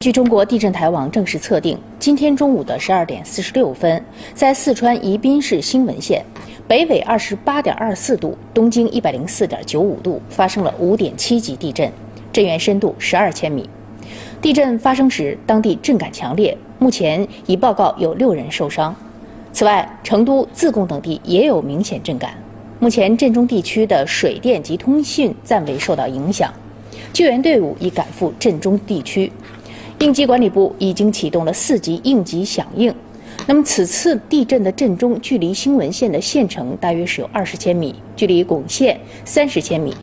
据中国地震台网正式测定，今天中午的十二点四十六分，在四川宜宾市兴文县，北纬二十八点二四度、东经一百零四点九五度发生了五点七级地震，震源深度十二千米。地震发生时，当地震感强烈，目前已报告有六人受伤。此外，成都、自贡等地也有明显震感。目前，震中地区的水电及通讯暂未受到影响，救援队伍已赶赴震中地区。应急管理部已经启动了四级应急响应。那么，此次地震的震中距离兴文县的县城大约是有二十千米，距离巩县三十千米。